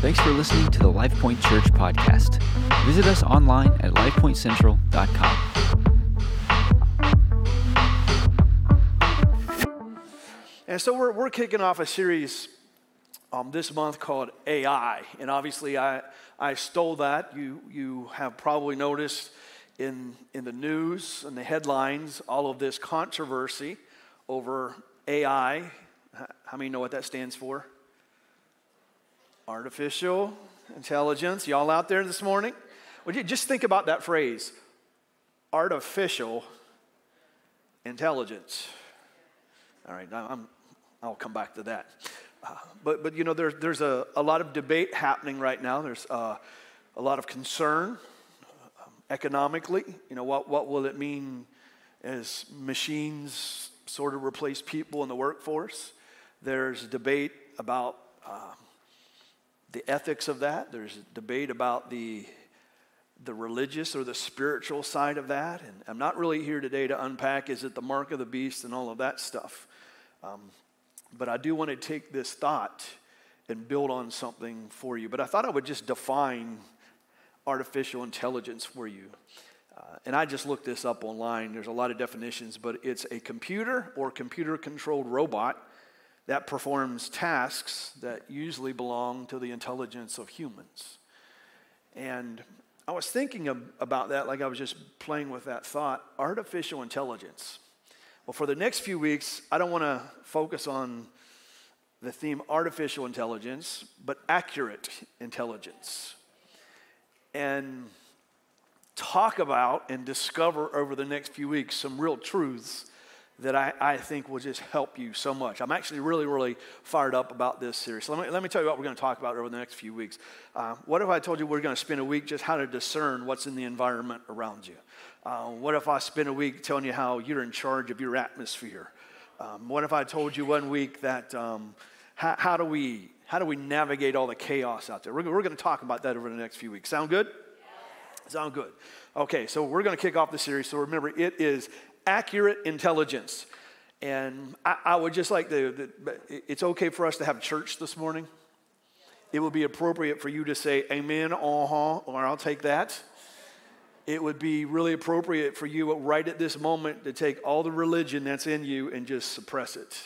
Thanks for listening to the LifePoint Church podcast. Visit us online at lifepointcentral.com. And so we're, we're kicking off a series um, this month called AI. And obviously, I, I stole that. You, you have probably noticed in, in the news and the headlines all of this controversy over AI. How many know what that stands for? Artificial intelligence. Y'all out there this morning? Would you just think about that phrase artificial intelligence. All right, I'm, I'll come back to that. Uh, but, but you know, there, there's a, a lot of debate happening right now. There's uh, a lot of concern um, economically. You know, what, what will it mean as machines sort of replace people in the workforce? There's debate about uh, the ethics of that. There's debate about the the religious or the spiritual side of that. And I'm not really here today to unpack is it the mark of the beast and all of that stuff. Um, but I do want to take this thought and build on something for you. But I thought I would just define artificial intelligence for you. Uh, and I just looked this up online. There's a lot of definitions, but it's a computer or computer controlled robot that performs tasks that usually belong to the intelligence of humans. And I was thinking of, about that like I was just playing with that thought artificial intelligence. Well, for the next few weeks, I don't want to focus on the theme artificial intelligence, but accurate intelligence. And talk about and discover over the next few weeks some real truths that I, I think will just help you so much. I'm actually really, really fired up about this series. So let me, let me tell you what we're going to talk about over the next few weeks. Uh, what if I told you we're going to spend a week just how to discern what's in the environment around you? Uh, what if I spend a week telling you how you're in charge of your atmosphere? Um, what if I told you one week that um, how, how, do we how do we navigate all the chaos out there? We're, we're going to talk about that over the next few weeks. Sound good? Sound good. Okay, so we're going to kick off the series. So remember, it is accurate intelligence. And I, I would just like to, it's okay for us to have church this morning. It would be appropriate for you to say amen, uh huh, or I'll take that. It would be really appropriate for you right at this moment to take all the religion that's in you and just suppress it.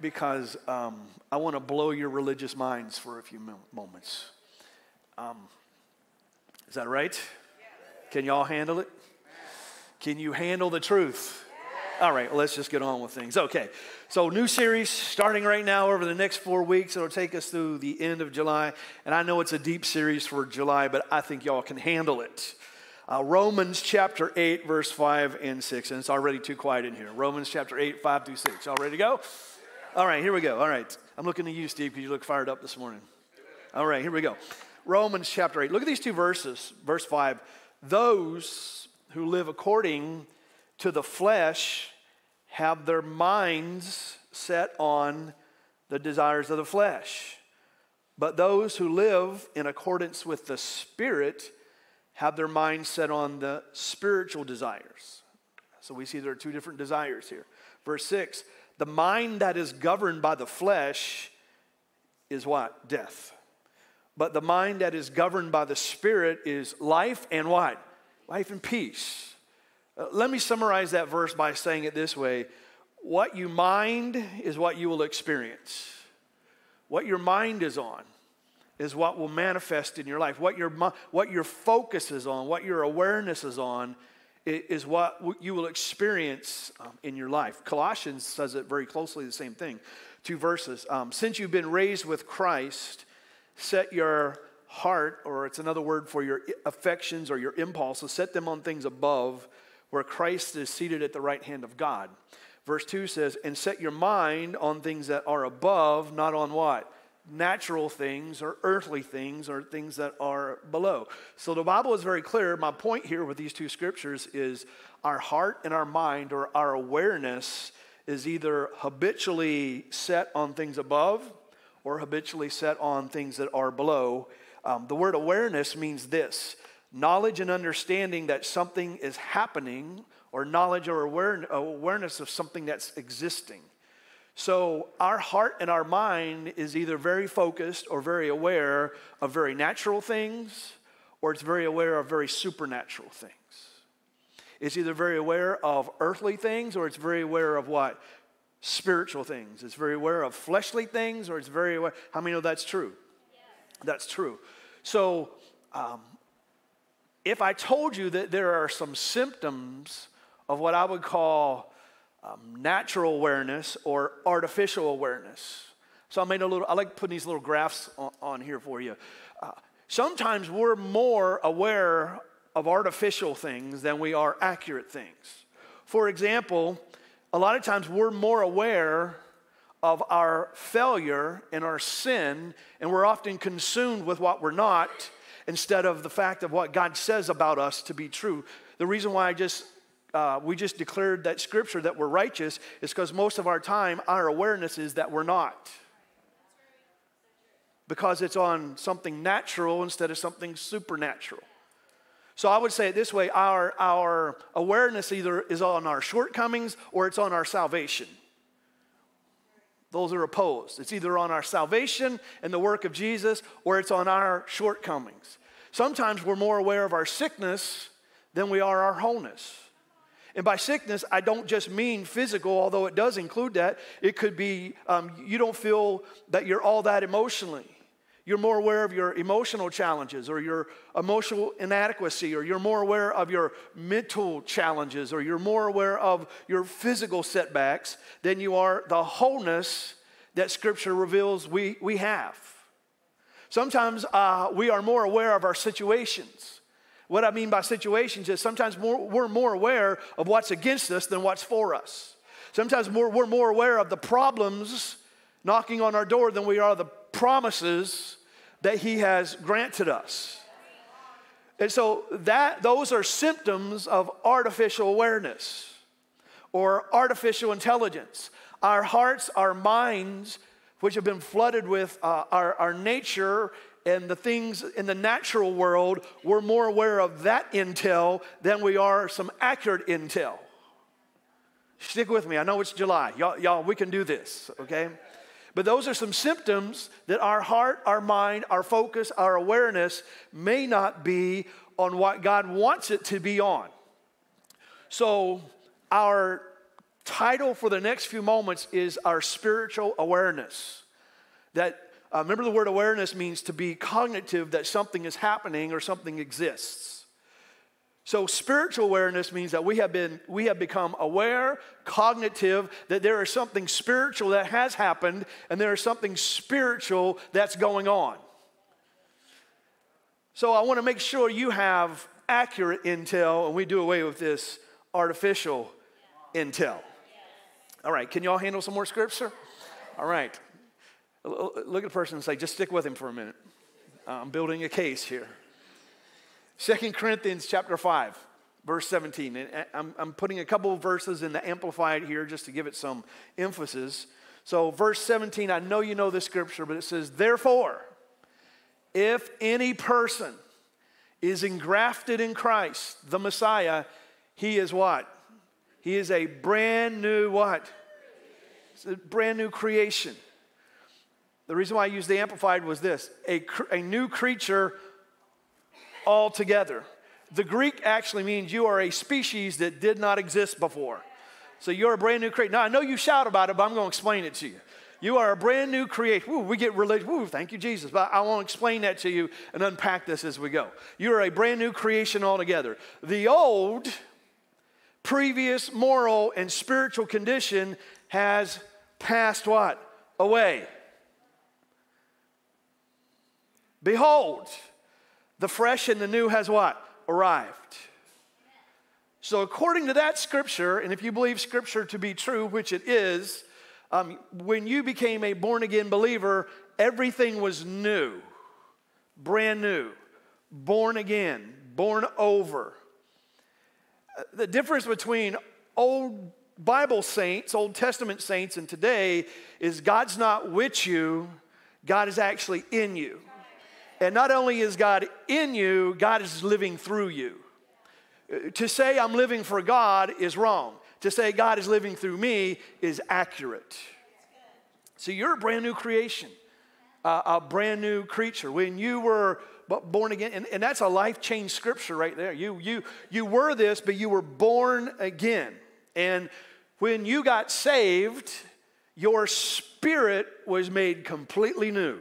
Because um, I want to blow your religious minds for a few moments. Um, is that right? Can y'all handle it? Can you handle the truth? All right, well, let's just get on with things. Okay, so new series starting right now over the next four weeks. It'll take us through the end of July. And I know it's a deep series for July, but I think y'all can handle it. Uh, Romans chapter 8, verse 5 and 6. And it's already too quiet in here. Romans chapter 8, 5 through 6. Y'all ready to go? All right, here we go. All right. I'm looking to you, Steve, because you look fired up this morning. All right, here we go. Romans chapter 8. Look at these two verses. Verse 5. Those who live according to the flesh have their minds set on the desires of the flesh. But those who live in accordance with the Spirit have their minds set on the spiritual desires. So we see there are two different desires here. Verse 6 the mind that is governed by the flesh is what? Death. But the mind that is governed by the Spirit is life and what? Life and peace. Uh, let me summarize that verse by saying it this way What you mind is what you will experience. What your mind is on is what will manifest in your life. What your, what your focus is on, what your awareness is on, is what you will experience um, in your life. Colossians says it very closely the same thing. Two verses. Um, Since you've been raised with Christ, set your heart, or it's another word for your affections or your impulses, set them on things above where Christ is seated at the right hand of God. Verse 2 says, and set your mind on things that are above, not on what? Natural things or earthly things or things that are below. So the Bible is very clear. My point here with these two scriptures is our heart and our mind or our awareness is either habitually set on things above or habitually set on things that are below. Um, the word awareness means this knowledge and understanding that something is happening, or knowledge or aware, awareness of something that's existing. So our heart and our mind is either very focused or very aware of very natural things, or it's very aware of very supernatural things. It's either very aware of earthly things or it's very aware of what? Spiritual things. It's very aware of fleshly things or it's very aware. How many know that's true? That's true. So, um, if I told you that there are some symptoms of what I would call um, natural awareness or artificial awareness. So I made a little, I like putting these little graphs on, on here for you. Uh, sometimes we're more aware of artificial things than we are accurate things. For example, a lot of times we're more aware of our failure and our sin, and we're often consumed with what we're not instead of the fact of what God says about us to be true. The reason why I just uh, we just declared that scripture that we're righteous is because most of our time our awareness is that we're not because it's on something natural instead of something supernatural so I would say it this way our, our awareness either is on our shortcomings or it's on our salvation. Those are opposed. It's either on our salvation and the work of Jesus or it's on our shortcomings. Sometimes we're more aware of our sickness than we are our wholeness. And by sickness, I don't just mean physical, although it does include that. It could be um, you don't feel that you're all that emotionally. You're more aware of your emotional challenges or your emotional inadequacy, or you're more aware of your mental challenges, or you're more aware of your physical setbacks than you are the wholeness that Scripture reveals we, we have. Sometimes uh, we are more aware of our situations. What I mean by situations is sometimes more, we're more aware of what's against us than what's for us. Sometimes we're, we're more aware of the problems knocking on our door than we are the promises that He has granted us. And so that those are symptoms of artificial awareness or artificial intelligence. Our hearts, our minds, which have been flooded with uh, our, our nature and the things in the natural world, we're more aware of that intel than we are some accurate intel. Stick with me. I know it's July. Y'all, y'all we can do this, okay? But those are some symptoms that our heart, our mind, our focus, our awareness may not be on what God wants it to be on. So, our title for the next few moments is our spiritual awareness. That uh, remember the word awareness means to be cognitive that something is happening or something exists. So spiritual awareness means that we have been we have become aware, cognitive that there is something spiritual that has happened and there is something spiritual that's going on. So I want to make sure you have accurate intel and we do away with this artificial intel. All right, can y'all handle some more scripture? All right. Look at the person and say, just stick with him for a minute. I'm building a case here. Second Corinthians chapter 5, verse 17. And I'm, I'm putting a couple of verses in the Amplified here just to give it some emphasis. So, verse 17, I know you know this scripture, but it says, Therefore, if any person is engrafted in Christ, the Messiah, he is what? He is a brand new what? It's a brand new creation. The reason why I used the Amplified was this a, a new creature altogether. The Greek actually means you are a species that did not exist before. So you're a brand new creation. Now I know you shout about it, but I'm going to explain it to you. You are a brand new creation. Ooh, we get religious. Ooh, thank you, Jesus. But I want to explain that to you and unpack this as we go. You're a brand new creation altogether. The old, previous moral and spiritual condition has passed what? Away. Behold, the fresh and the new has what? Arrived. So, according to that scripture, and if you believe scripture to be true, which it is, um, when you became a born again believer, everything was new, brand new, born again, born over. The difference between old Bible saints, Old Testament saints, and today is God's not with you, God is actually in you. And not only is God in you, God is living through you. To say I'm living for God is wrong. To say God is living through me is accurate. So you're a brand new creation, uh, a brand new creature. When you were born again, and, and that's a life change scripture right there. You, you, you were this, but you were born again. And when you got saved, your spirit was made completely new.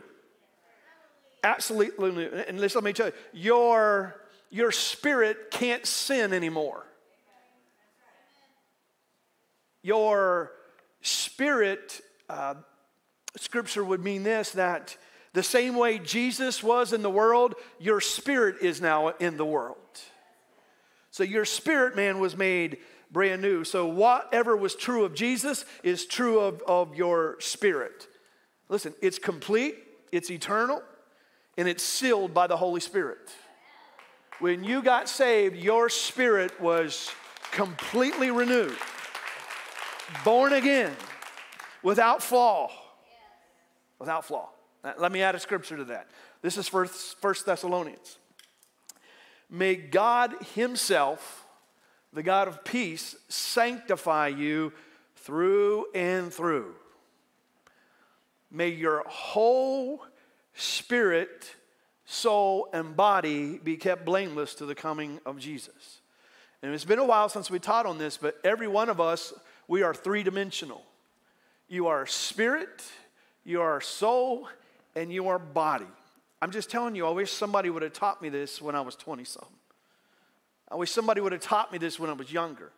Absolutely new. And let me tell you, your, your spirit can't sin anymore. Your spirit, uh, scripture would mean this that the same way Jesus was in the world, your spirit is now in the world. So your spirit man was made brand new. So whatever was true of Jesus is true of, of your spirit. Listen, it's complete, it's eternal, and it's sealed by the Holy Spirit. When you got saved, your spirit was completely renewed, born again, without flaw. Without flaw. Let me add a scripture to that. This is First, Thessalonians. May God Himself, the God of peace, sanctify you through and through. May your whole spirit, soul, and body be kept blameless to the coming of Jesus. And it's been a while since we taught on this, but every one of us, we are three dimensional. You are spirit, you are soul, and your body. I'm just telling you, I wish somebody would have taught me this when I was 20 something. I wish somebody would have taught me this when I was younger.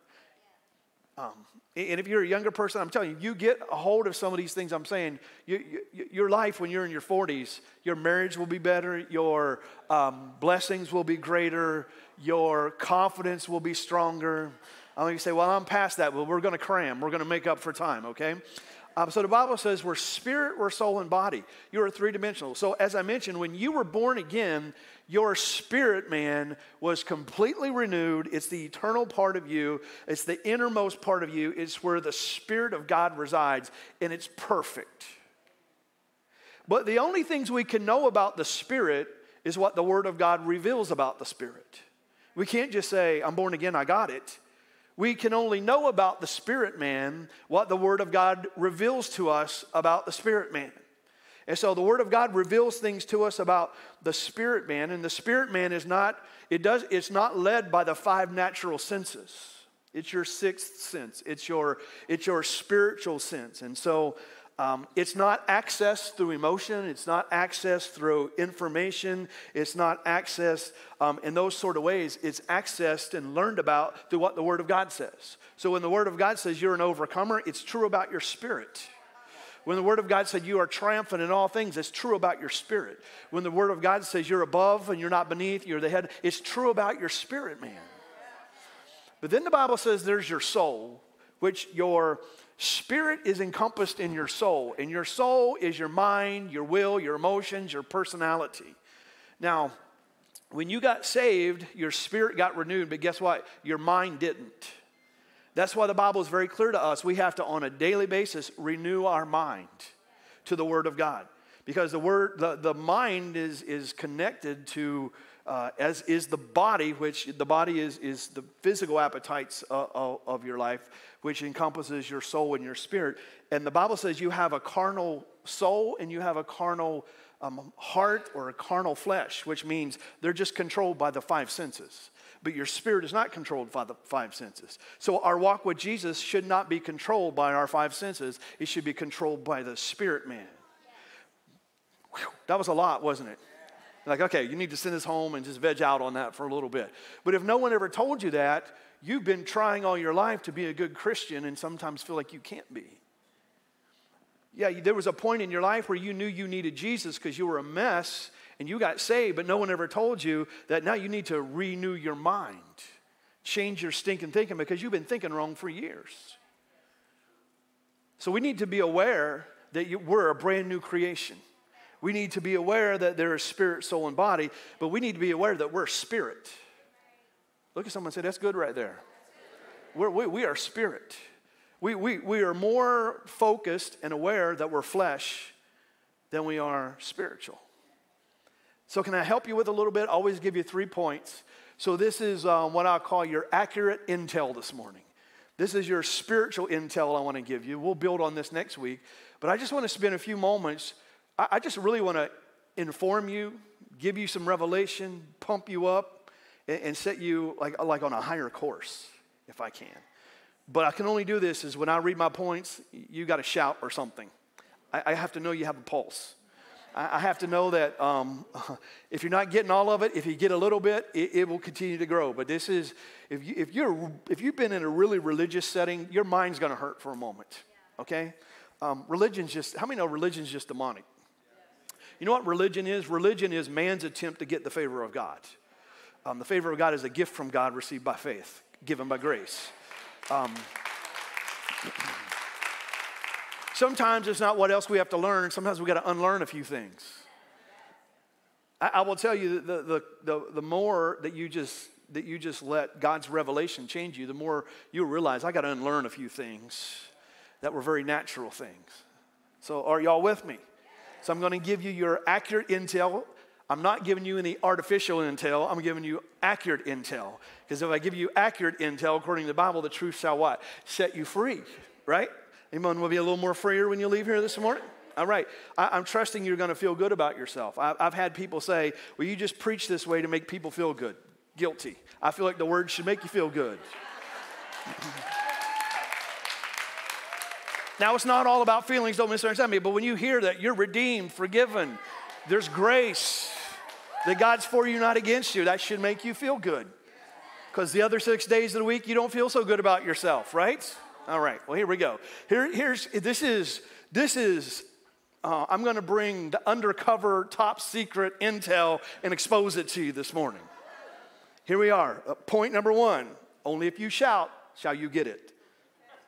Um, and if you're a younger person, I'm telling you, you get a hold of some of these things I'm saying. You, you, your life when you're in your 40s, your marriage will be better, your um, blessings will be greater, your confidence will be stronger. I mean, you say, well, I'm past that. Well, we're going to cram. We're going to make up for time, okay? Um, so the Bible says we're spirit, we're soul, and body. You are three dimensional. So, as I mentioned, when you were born again, your spirit man was completely renewed. It's the eternal part of you, it's the innermost part of you. It's where the Spirit of God resides, and it's perfect. But the only things we can know about the Spirit is what the Word of God reveals about the Spirit. We can't just say, I'm born again, I got it we can only know about the spirit man what the Word of God reveals to us about the spirit man. And so the Word of God reveals things to us about the spirit man, and the spirit man is not, it does, it's not led by the five natural senses. It's your sixth sense. It's your, it's your spiritual sense. And so um, it's not accessed through emotion. It's not accessed through information. It's not accessed um, in those sort of ways. It's accessed and learned about through what the Word of God says. So when the Word of God says you're an overcomer, it's true about your spirit. When the Word of God said you are triumphant in all things, it's true about your spirit. When the Word of God says you're above and you're not beneath, you're the head, it's true about your spirit, man. But then the Bible says there's your soul, which your Spirit is encompassed in your soul, and your soul is your mind, your will, your emotions, your personality. Now, when you got saved, your spirit got renewed, but guess what? Your mind didn't. That's why the Bible is very clear to us. We have to, on a daily basis, renew our mind to the Word of God. Because the word, the, the mind is, is connected to, uh, as is the body, which the body is, is the physical appetites of, of your life which encompasses your soul and your spirit. And the Bible says you have a carnal soul and you have a carnal um, heart or a carnal flesh, which means they're just controlled by the five senses. But your spirit is not controlled by the five senses. So our walk with Jesus should not be controlled by our five senses, it should be controlled by the spirit man. Whew, that was a lot, wasn't it? Like, okay, you need to send us home and just veg out on that for a little bit. But if no one ever told you that, you've been trying all your life to be a good Christian and sometimes feel like you can't be. Yeah, there was a point in your life where you knew you needed Jesus because you were a mess and you got saved, but no one ever told you that now you need to renew your mind, change your stinking thinking because you've been thinking wrong for years. So we need to be aware that you, we're a brand new creation. We need to be aware that there is spirit, soul, and body, but we need to be aware that we're spirit. Look at someone and say, That's good right there. We're, we, we are spirit. We, we, we are more focused and aware that we're flesh than we are spiritual. So, can I help you with a little bit? I always give you three points. So, this is um, what I'll call your accurate intel this morning. This is your spiritual intel I want to give you. We'll build on this next week. But I just want to spend a few moments. I, I just really want to inform you, give you some revelation, pump you up, and, set you like, like on a higher course, if I can. But I can only do this is when I read my points, you got to shout or something. I, I have to know you have a pulse. I have to know that um, if you're not getting all of it, if you get a little bit, it, it will continue to grow. But this is, if, you, if, you're, if you've been in a really religious setting, your mind's going to hurt for a moment, okay? Um, religion's just, how many know religion's just demonic? You know what religion is? Religion is man's attempt to get the favor of God. Um, the favor of God is a gift from God received by faith, given by grace. Um, Sometimes it's not what else we have to learn. Sometimes we got to unlearn a few things. I, I will tell you the, the, the, the more that you just that you just let God's revelation change you, the more you'll realize I got to unlearn a few things that were very natural things. So, are y'all with me? So, I'm going to give you your accurate intel. I'm not giving you any artificial intel. I'm giving you accurate intel. Because if I give you accurate intel, according to the Bible, the truth shall what? Set you free, right? Anyone will be a little more freer when you leave here this morning? All right. I, am trusting you're going to feel good about yourself. I, I've had people say, well, you just preach this way to make people feel good. Guilty. I feel like the word should make you feel good. now, it's not all about feelings, don't misunderstand me, but when you hear that you're redeemed, forgiven, there's grace, that God's for you, not against you, that should make you feel good. Because the other six days of the week, you don't feel so good about yourself, right? All right, well, here we go. Here, here's, this is, this is, uh, I'm going to bring the undercover top secret intel and expose it to you this morning. Here we are. Uh, point number one only if you shout shall you get it.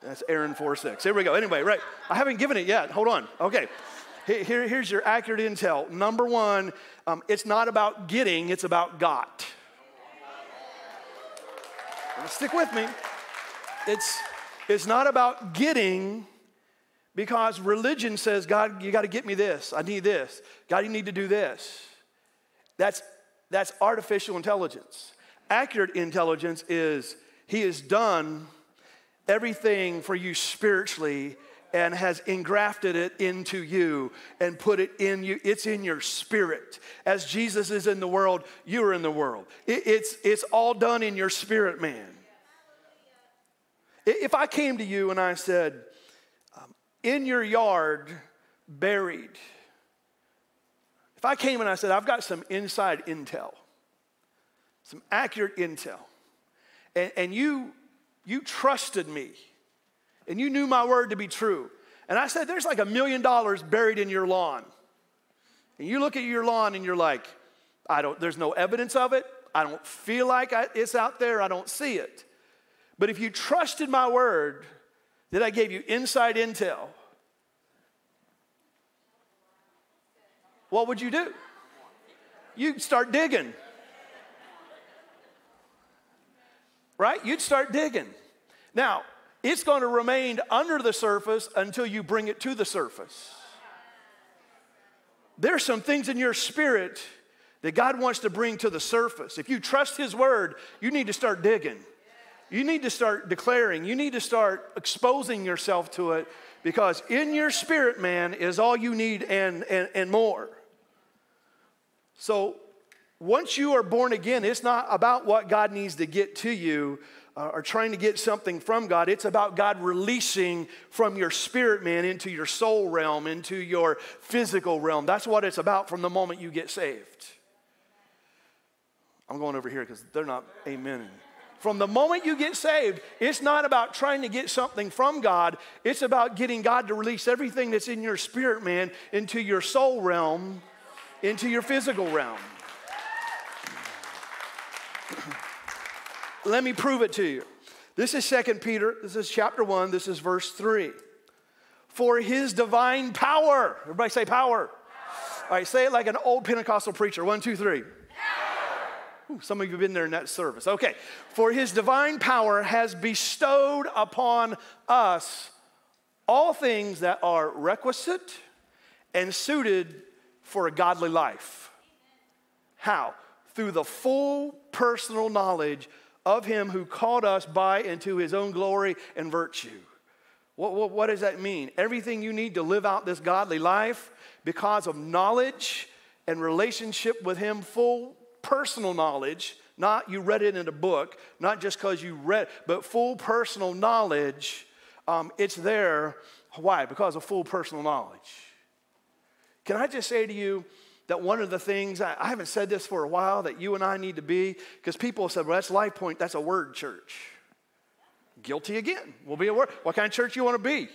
That's Aaron 4 6. Here we go. Anyway, right. I haven't given it yet. Hold on. Okay. Here, here's your accurate intel. Number one, um, it's not about getting, it's about got. Stick with me. It's it's not about getting because religion says, God, you got to get me this. I need this. God, you need to do this. That's, that's artificial intelligence. Accurate intelligence is He is done everything for you spiritually and has engrafted it into you and put it in you. It's in your spirit. As Jesus is in the world, you are in the world. It, it's, it's all done in your spirit, man. If I came to you and I said, um, in your yard, buried, if I came and I said, I've got some inside intel, some accurate intel, and, and you, you trusted me, and you knew my word to be true, and I said, there's like a million dollars buried in your lawn, and you look at your lawn and you're like, I don't, there's no evidence of it. I don't feel like I, it's out there. I don't see it. But if you trusted my word that I gave you inside intel, what would you do? You'd start digging. Right? You'd start digging. Now, it's going to remain under the surface until you bring it to the surface. There's some things in your spirit that God wants to bring to the surface. If you trust His word, you need to start digging. You need to start declaring, you need to start exposing yourself to it because in your spirit, man, is all you need and, and, and more. So once you are born again, it's not about what God needs to get to you uh, or trying to get something from God. It's about God releasing from your spirit man into your soul realm, into your physical realm. That's what it's about from the moment you get saved. I'm going over here because they're not amening. From the moment you get saved, it's not about trying to get something from God, it's about getting God to release everything that's in your spirit, man, into your soul realm, into your physical realm. Let me prove it to you. This is Second Peter, this is chapter 1, this is verse 3. For his divine power, everybody say power. power. All right, say it like an old Pentecostal preacher. One, two, three. Ooh, some of you have been there in that service. Okay. For his divine power has bestowed upon us all things that are requisite and suited for a godly life. How? Through the full personal knowledge of him who called us by into his own glory and virtue. What, what, what does that mean? Everything you need to live out this godly life because of knowledge and relationship with Him, full personal knowledge, not you read it in a book, not just because you read, but full personal knowledge. Um, it's there. Why? Because of full personal knowledge. Can I just say to you that one of the things, I, I haven't said this for a while, that you and I need to be, because people said, well, that's LifePoint, that's a word church. Guilty again. We'll be a word. What kind of church you want to be?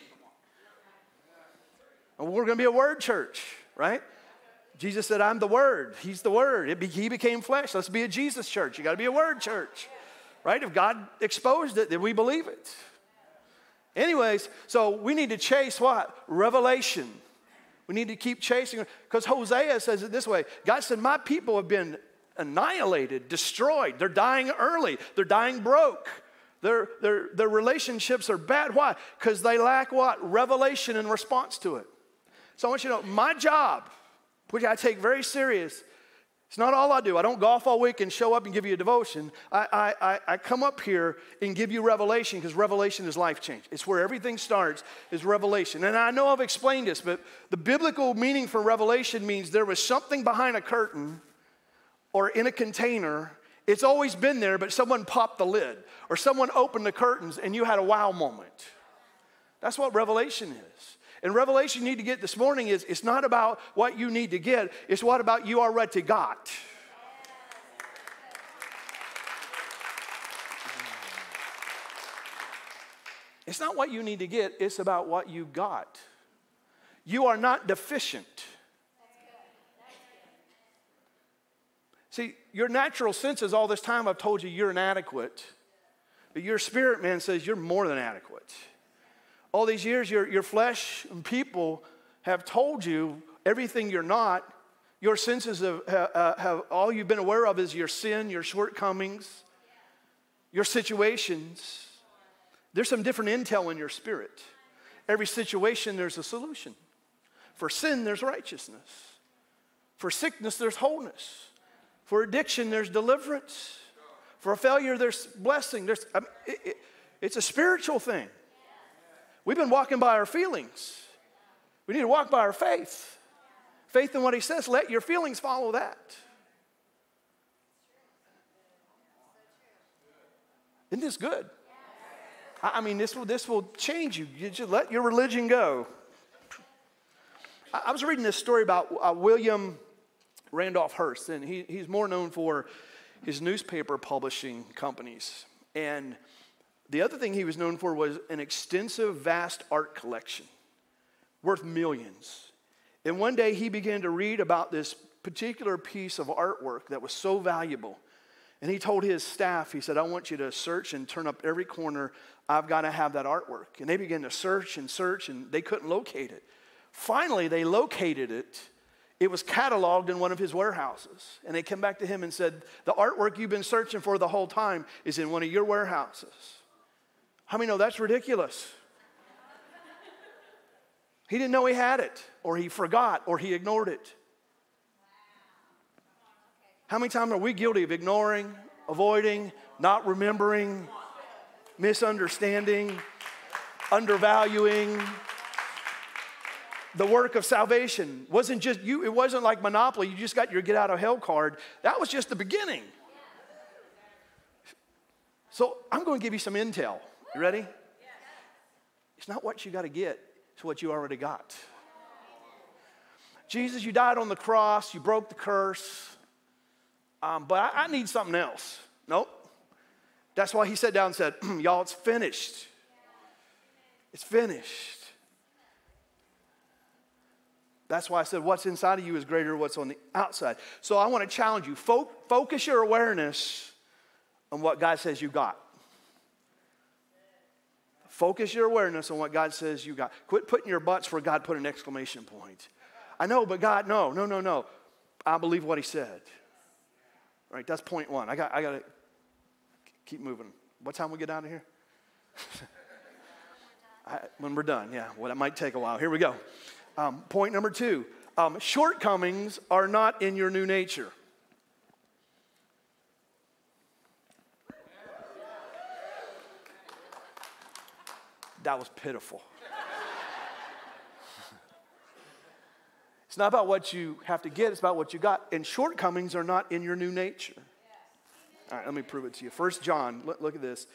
We're going to be a word church, right? Jesus said, I'm the Word. He's the Word. Be, he became flesh. Let's be a Jesus church. You got to be a Word church, right? If God exposed it, then we believe it. Anyways, so we need to chase what? Revelation. We need to keep chasing because Hosea says it this way God said, My people have been annihilated, destroyed. They're dying early, they're dying broke. Their, their, their relationships are bad. Why? Because they lack what? Revelation in response to it. So I want you to know my job which I take very serious. It's not all I do. I don't golf all week and show up and give you a devotion. I, I, I come up here and give you revelation because revelation is life change. It's where everything starts is revelation. And I know I've explained this, but the biblical meaning for revelation means there was something behind a curtain or in a container. It's always been there, but someone popped the lid or someone opened the curtains and you had a wow moment. That's what revelation is. And revelation you need to get this morning is it's not about what you need to get, it's what about you already got. It's not what you need to get, it's about what you got. You are not deficient. See, your natural senses all this time I've told you you're inadequate. But your spirit man says you're more than adequate all these years, your, your flesh and people have told you everything you're not. Your senses have, have, have, all you've been aware of is your sin, your shortcomings, your situations. There's some different intel in your spirit. Every situation, there's a solution. For sin, there's righteousness. For sickness, there's wholeness. For addiction, there's deliverance. For failure, there's blessing. There's, I mean, it, it, it's a spiritual thing. We've been walking by our feelings. We need to walk by our faith. Faith in what he says, let your feelings follow that. Isn't this good? I mean, this will, this will change you. You just let your religion go. I was reading this story about uh, William Randolph Hearst, and he, he's more known for his newspaper publishing companies. And the other thing he was known for was an extensive, vast art collection worth millions. And one day he began to read about this particular piece of artwork that was so valuable. And he told his staff, he said, I want you to search and turn up every corner. I've got to have that artwork. And they began to search and search, and they couldn't locate it. Finally, they located it. It was cataloged in one of his warehouses. And they came back to him and said, The artwork you've been searching for the whole time is in one of your warehouses. How many know that's ridiculous? He didn't know he had it, or he forgot, or he ignored it. How many times are we guilty of ignoring, avoiding, not remembering, misunderstanding, undervaluing? The work of salvation wasn't just you, it wasn't like Monopoly, you just got your get out of hell card. That was just the beginning. So I'm going to give you some intel. You ready? It's not what you got to get, it's what you already got. Jesus, you died on the cross, you broke the curse, um, but I, I need something else. Nope. That's why he sat down and said, Y'all, it's finished. It's finished. That's why I said, What's inside of you is greater than what's on the outside. So I want to challenge you Fo- focus your awareness on what God says you got. Focus your awareness on what God says you got. Quit putting your butts where God put an exclamation point. I know, but God, no, no, no, no. I believe what He said. All right, that's point one. I got, I got to keep moving. What time we get out of here? I, when we're done, yeah. Well, that might take a while. Here we go. Um, point number two um, shortcomings are not in your new nature. That was pitiful. it's not about what you have to get, it's about what you got. And shortcomings are not in your new nature. All right, let me prove it to you. First John, look, look at this.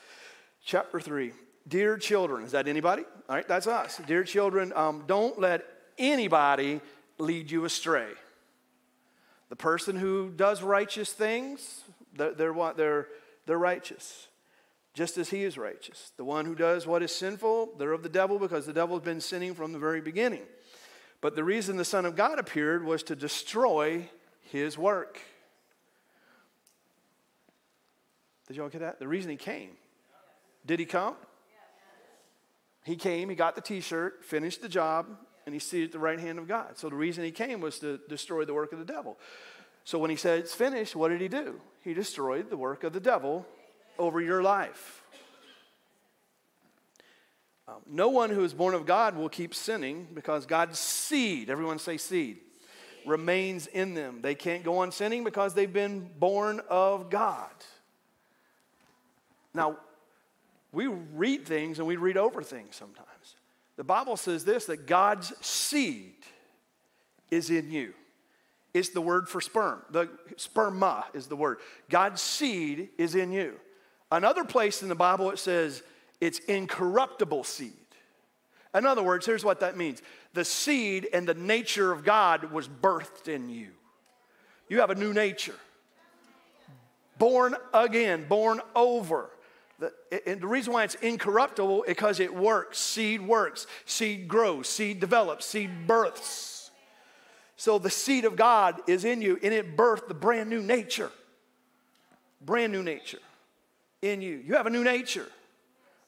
Chapter 3. Dear children, is that anybody? All right, that's us. Dear children, um, don't let anybody lead you astray. The person who does righteous things, they're, they're, they're, they're righteous, just as he is righteous. The one who does what is sinful, they're of the devil because the devil has been sinning from the very beginning. But the reason the Son of God appeared was to destroy his work. Did y'all get that? The reason he came. Did he come? He came, he got the t shirt, finished the job, and he's seated at the right hand of God. So the reason he came was to destroy the work of the devil. So when he said it's finished, what did he do? He destroyed the work of the devil over your life. Um, no one who is born of God will keep sinning because God's seed, everyone say seed, remains in them. They can't go on sinning because they've been born of God. Now, we read things and we read over things sometimes. The Bible says this that God's seed is in you. It's the word for sperm. The sperma is the word. God's seed is in you. Another place in the Bible it says it's incorruptible seed. In other words, here's what that means the seed and the nature of God was birthed in you. You have a new nature. Born again, born over. And the reason why it's incorruptible is because it works. Seed works. Seed grows. Seed develops. Seed births. So the seed of God is in you, and it birthed the brand new nature. Brand new nature in you. You have a new nature.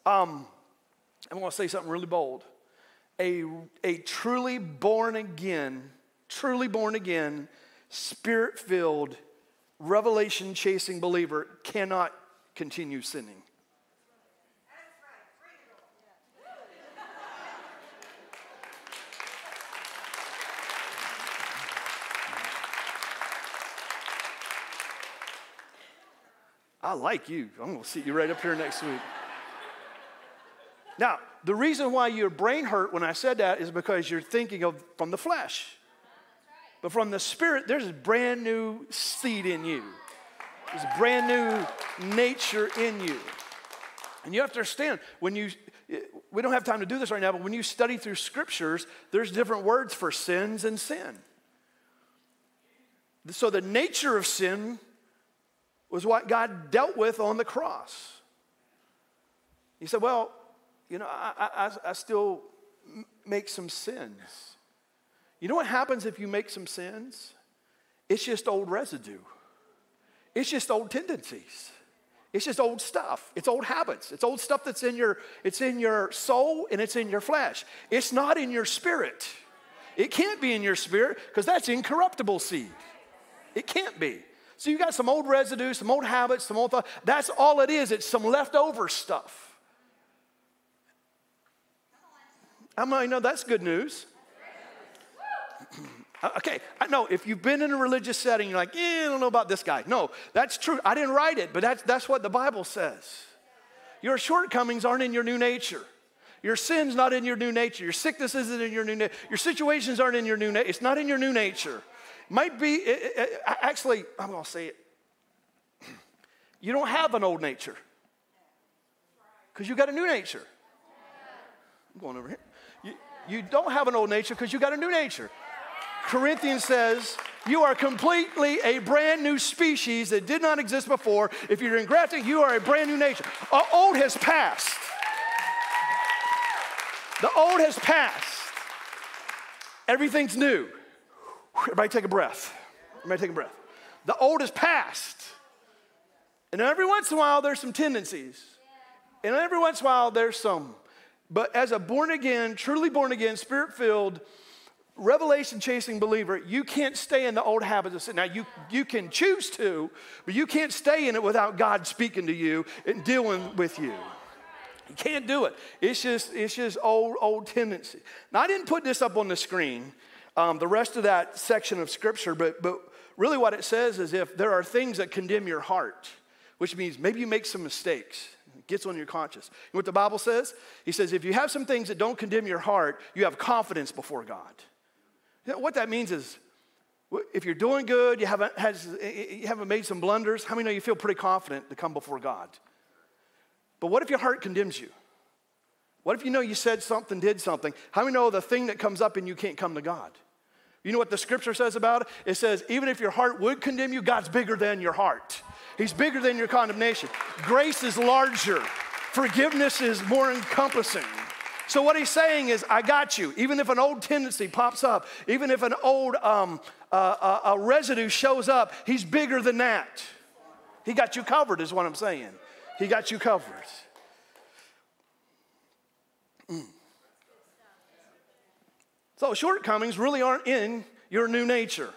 Um, I'm going to say something really bold. A, a truly born again, truly born again, spirit filled, revelation chasing believer cannot continue sinning. I like you. I'm going to see you right up here next week. Now, the reason why your brain hurt when I said that is because you're thinking of from the flesh. But from the spirit, there's a brand new seed in you. There's a brand new nature in you. And you have to understand when you we don't have time to do this right now, but when you study through scriptures, there's different words for sins and sin. So the nature of sin was what God dealt with on the cross. He said, Well, you know, I, I, I still make some sins. You know what happens if you make some sins? It's just old residue, it's just old tendencies. It's just old stuff. It's old habits. It's old stuff that's in your it's in your soul and it's in your flesh. It's not in your spirit. It can't be in your spirit because that's incorruptible seed. It can't be. So you got some old residue, some old habits, some old thoughts. That's all it is. It's some leftover stuff. I might know that's good news. Uh, okay, I know if you've been in a religious setting, you're like, yeah, I don't know about this guy. No, that's true. I didn't write it, but that's, that's what the Bible says. Your shortcomings aren't in your new nature. Your sin's not in your new nature. Your sickness isn't in your new nature. Your situations aren't in your new nature. It's not in your new nature. Might be, it, it, actually, I'm going to say it. You don't have an old nature because you got a new nature. I'm going over here. You, you don't have an old nature because you got a new nature. Corinthians says, you are completely a brand new species that did not exist before. If you're engrafted, you are a brand new nature. The old has passed. The old has passed. Everything's new. Everybody take a breath. Everybody take a breath. The old is past. And every once in a while, there's some tendencies. And every once in a while, there's some. But as a born again, truly born again, spirit filled, revelation chasing believer, you can't stay in the old habits of sin. Now, you, you can choose to, but you can't stay in it without God speaking to you and dealing with you. You can't do it. It's just, it's just old, old tendency. Now, I didn't put this up on the screen um, the rest of that section of scripture, but, but really what it says is if there are things that condemn your heart, which means maybe you make some mistakes, gets on your conscience. You know what the Bible says? He says, if you have some things that don't condemn your heart, you have confidence before God. You know, what that means is, if you're doing good, you haven't, has, you haven't made some blunders, how many know you feel pretty confident to come before God? But what if your heart condemns you? What if you know you said something, did something? How many know the thing that comes up and you can't come to God? You know what the scripture says about it? It says, even if your heart would condemn you, God's bigger than your heart. He's bigger than your condemnation. Grace is larger, forgiveness is more encompassing. So, what he's saying is, I got you. Even if an old tendency pops up, even if an old um, uh, uh, residue shows up, he's bigger than that. He got you covered, is what I'm saying. He got you covered. Mm. So, shortcomings really aren't in your new nature.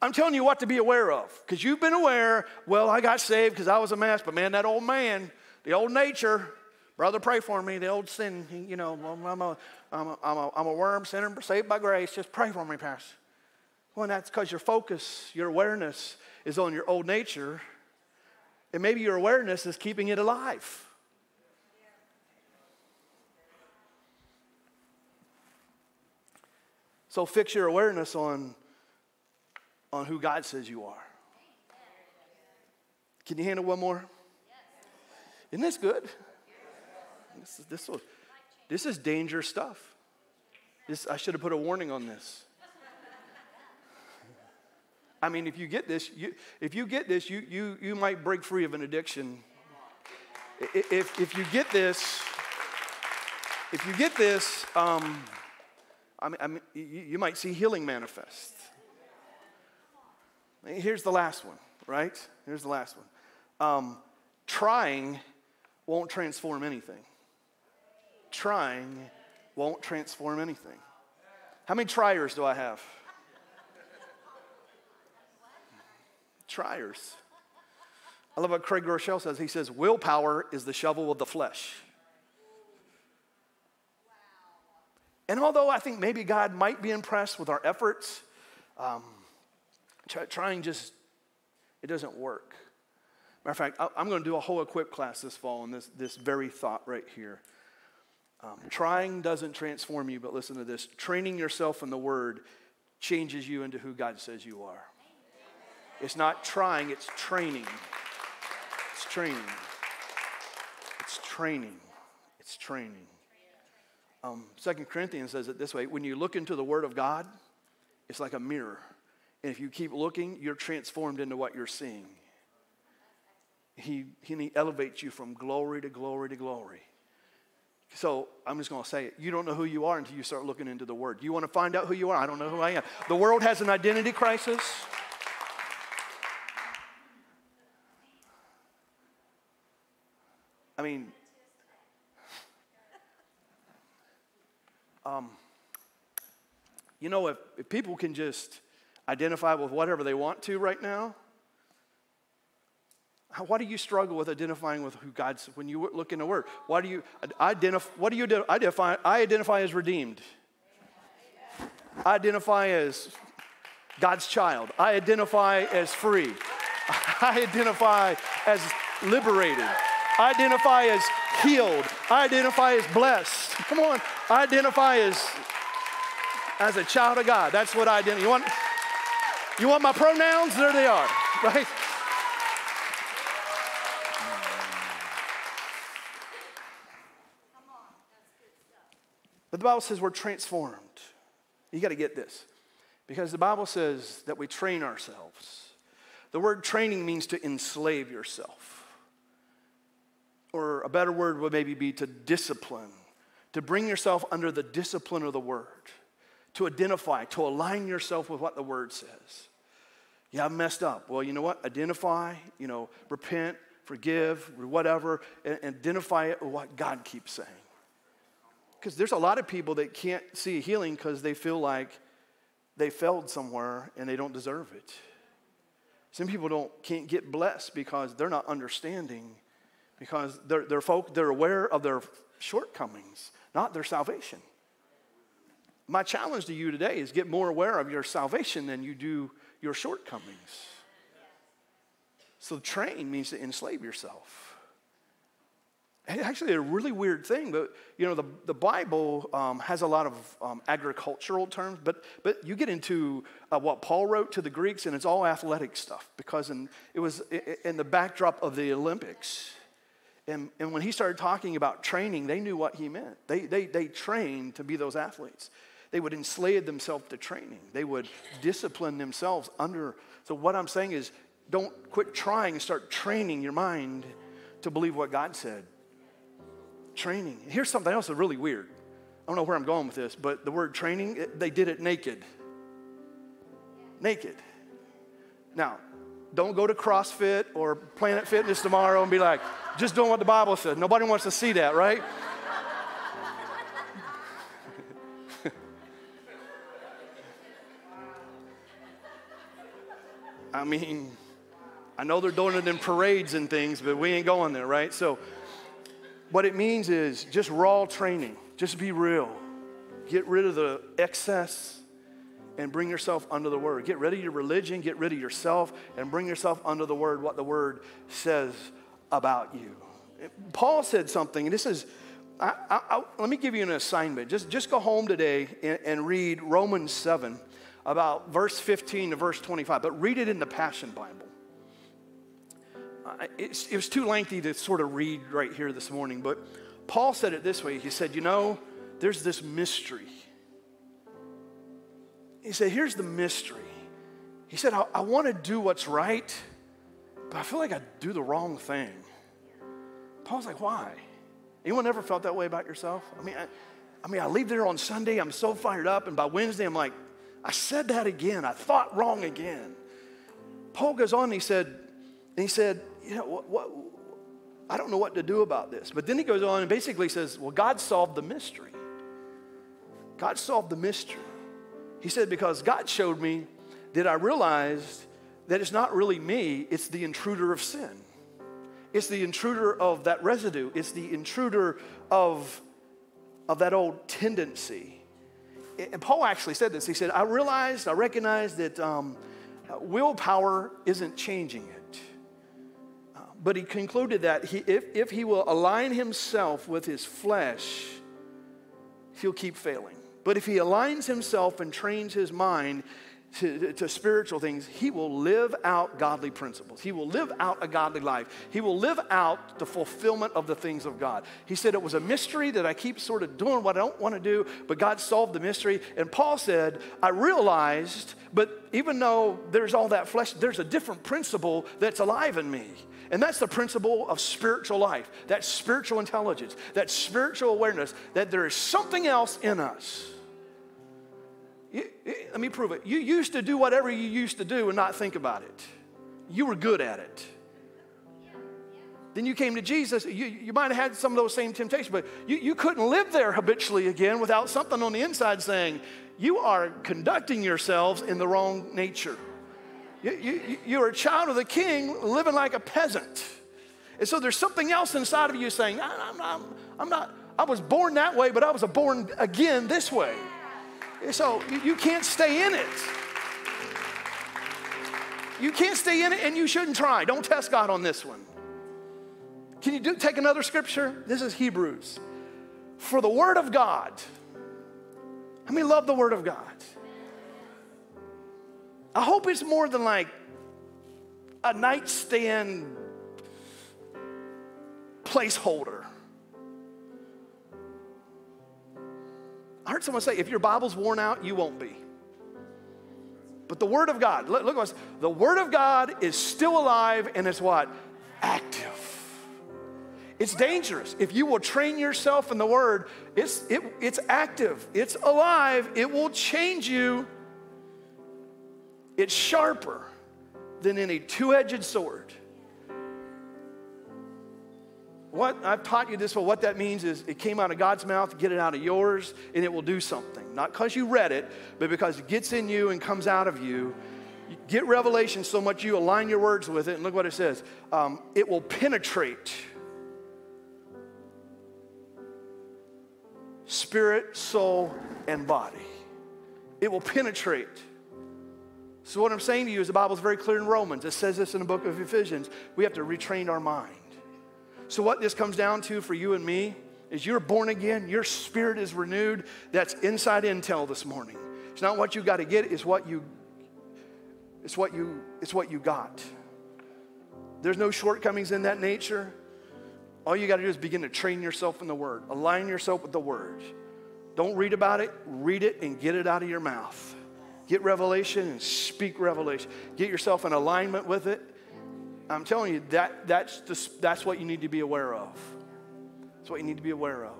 I'm telling you what to be aware of because you've been aware, well, I got saved because I was a mess, but man, that old man, the old nature, brother, pray for me, the old sin, you know, I'm a, I'm a, I'm a, I'm a worm, sinner, saved by grace, just pray for me, Pastor. Well, that's because your focus, your awareness is on your old nature, and maybe your awareness is keeping it alive. So fix your awareness on, on who God says you are. Can you handle one more? Isn't this good? This is, this, this is dangerous stuff. This, I should have put a warning on this. I mean, if you get this, you, if you get this, you, you, you might break free of an addiction. If, if you get this, if you get this, um, I mean, I mean you, might see healing manifest. Here's the last one, right? Here's the last one. Um, trying won't transform anything. Trying won't transform anything. How many triers do I have? Triers. I love what Craig Groeschel says. He says, Willpower is the shovel of the flesh. And although I think maybe God might be impressed with our efforts, um, trying just, it doesn't work. Matter of fact, I'm going to do a whole equip class this fall on this, this very thought right here. Um, trying doesn't transform you, but listen to this training yourself in the Word changes you into who God says you are. It's not trying, it's training. It's training. It's training. It's training. Um, Second Corinthians says it this way when you look into the Word of God, it's like a mirror. And if you keep looking, you're transformed into what you're seeing. He, he elevates you from glory to glory to glory. So I'm just going to say it. You don't know who you are until you start looking into the Word. You want to find out who you are? I don't know who I am. The world has an identity crisis. I mean, Um, you know, if, if people can just identify with whatever they want to right now, why do you struggle with identifying with who God's when you look in the Word? Why do you identify? What do you identify? I identify as redeemed. I identify as God's child. I identify as free. I identify as liberated. I identify as healed. I identify as blessed. Come on. I identify as, as a child of God. That's what I identify. You want, you want my pronouns? There they are, right? But the Bible says we're transformed. You got to get this because the Bible says that we train ourselves. The word training means to enslave yourself or a better word would maybe be to discipline, to bring yourself under the discipline of the word, to identify, to align yourself with what the word says. Yeah, I've messed up. Well, you know what? Identify, you know, repent, forgive, whatever, and identify it with what God keeps saying. Because there's a lot of people that can't see healing because they feel like they failed somewhere and they don't deserve it. Some people don't can't get blessed because they're not understanding because they're, they're folk, they're aware of their shortcomings, not their salvation. My challenge to you today is get more aware of your salvation than you do your shortcomings. So train means to enslave yourself. actually a really weird thing, but you know, the, the Bible um, has a lot of um, agricultural terms, but, but you get into uh, what Paul wrote to the Greeks, and it's all athletic stuff because in, it was in the backdrop of the Olympics. And, and when he started talking about training, they knew what he meant. They, they, they trained to be those athletes. They would enslave themselves to training, they would discipline themselves under. So, what I'm saying is, don't quit trying and start training your mind to believe what God said training. Here's something else that's really weird. I don't know where I'm going with this, but the word training, it, they did it naked. Naked. Now, don't go to CrossFit or Planet Fitness tomorrow and be like, just doing what the Bible says. Nobody wants to see that, right? I mean, I know they're doing it in parades and things, but we ain't going there, right? So, what it means is just raw training, just be real. Get rid of the excess and bring yourself under the word. Get rid of your religion, get rid of yourself, and bring yourself under the word, what the word says about you. Paul said something, and this is, I, I, I, let me give you an assignment. Just, just go home today and, and read Romans 7, about verse 15 to verse 25, but read it in the Passion Bible it was too lengthy to sort of read right here this morning, but Paul said it this way. He said, You know, there's this mystery. He said, Here's the mystery. He said, I, I want to do what's right, but I feel like I do the wrong thing. Paul's like, Why? Anyone ever felt that way about yourself? I mean, I, I mean, I leave there on Sunday, I'm so fired up, and by Wednesday, I'm like, I said that again. I thought wrong again. Paul goes on, he said, and he said, you know, what, what, I don't know what to do about this. But then he goes on and basically says, well, God solved the mystery. God solved the mystery. He said, because God showed me that I realized that it's not really me, it's the intruder of sin. It's the intruder of that residue. It's the intruder of, of that old tendency. And Paul actually said this. He said, I realized, I recognized that um, willpower isn't changing it. But he concluded that he, if, if he will align himself with his flesh, he'll keep failing. But if he aligns himself and trains his mind to, to, spiritual things, he will live out godly principles. He will live out a godly life. He will live out the fulfillment of the things of God. He said, It was a mystery that I keep sort of doing what I don't want to do, but God solved the mystery. And Paul said, I realized, but even though there's all that flesh, there's a different principle that's alive in me. And that's the principle of spiritual life, that spiritual intelligence, that spiritual awareness that there is something else in us. You, let me prove it. You used to do whatever you used to do and not think about it. You were good at it. Then you came to Jesus. You, you might have had some of those same temptations, but you, you couldn't live there habitually again without something on the inside saying, You are conducting yourselves in the wrong nature. You, you, you're a child of the king living like a peasant. And so there's something else inside of you saying, I'm, I'm, I'm not, I was born that way, but I was born again this way. So you, you can't stay in it. You can't stay in it and you shouldn't try. Don't test God on this one. Can you do, take another scripture? This is Hebrews. For the word of God, I mean, love the word of God? I hope it's more than like a nightstand placeholder. I heard someone say, if your Bible's worn out, you won't be. But the Word of God, look, look at this. The Word of God is still alive and it's what? Active. It's dangerous. If you will train yourself in the Word, it's, it, it's active, it's alive, it will change you it's sharper than any two edged sword. What I've taught you this, but what that means is it came out of God's mouth, get it out of yours, and it will do something. Not because you read it, but because it gets in you and comes out of you. you get revelation so much you align your words with it, and look what it says um, it will penetrate spirit, soul, and body. It will penetrate. So, what I'm saying to you is the Bible is very clear in Romans. It says this in the book of Ephesians. We have to retrain our mind. So, what this comes down to for you and me is you're born again, your spirit is renewed. That's inside intel this morning. It's not what you got to get, it's what you it's what you it's what you got. There's no shortcomings in that nature. All you got to do is begin to train yourself in the word. Align yourself with the word. Don't read about it, read it and get it out of your mouth. Get revelation and speak revelation. Get yourself in alignment with it. I'm telling you, that, that's, the, that's what you need to be aware of. That's what you need to be aware of.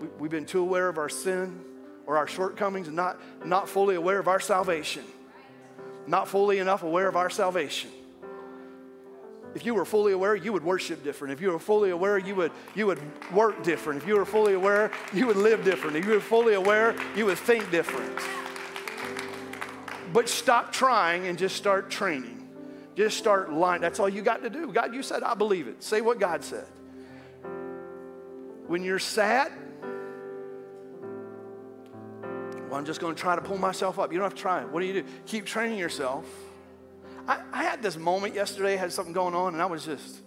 We, we've been too aware of our sin or our shortcomings and not, not fully aware of our salvation. Not fully enough aware of our salvation. If you were fully aware, you would worship different. If you were fully aware, you would, you would work different. If you were fully aware, you would live different. If you were fully aware, you would think different. But stop trying and just start training. Just start lying. That's all you got to do. God, you said, I believe it. Say what God said. When you're sad, well, I'm just going to try to pull myself up. You don't have to try it. What do you do? Keep training yourself. I, I had this moment yesterday, I had something going on, and I was just,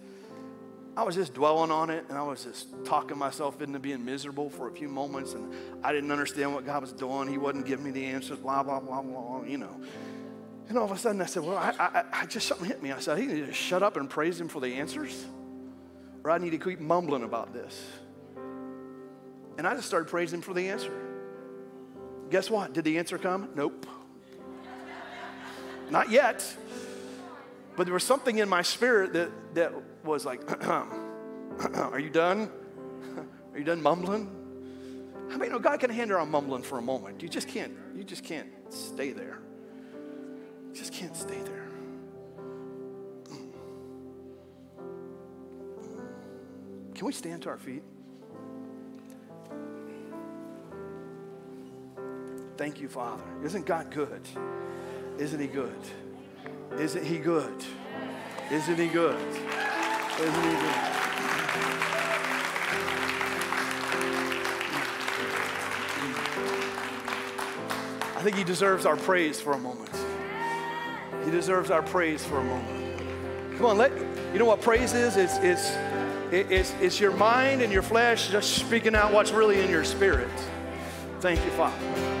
I was just dwelling on it, and I was just talking myself into being miserable for a few moments, and I didn't understand what God was doing. He wasn't giving me the answers, blah, blah, blah, blah, you know. And all of a sudden I said, well, I, I, I just something hit me. I said, I need to shut up and praise him for the answers, or I need to keep mumbling about this. And I just started praising him for the answer. Guess what? Did the answer come? Nope. Not yet. But there was something in my spirit that, that was like, Are you done? Are you done mumbling? I mean, no, God can handle our mumbling for a moment. You just can't, you just can't stay there. Just can't stay there. Can we stand to our feet? Thank you, Father. Isn't God good? Isn't He good? Isn't He good? Isn't He good? Isn't He good? I think He deserves our praise for a moment. He deserves our praise for a moment. Come on, let you know what praise is? It's it's it's it's your mind and your flesh just speaking out what's really in your spirit. Thank you, Father.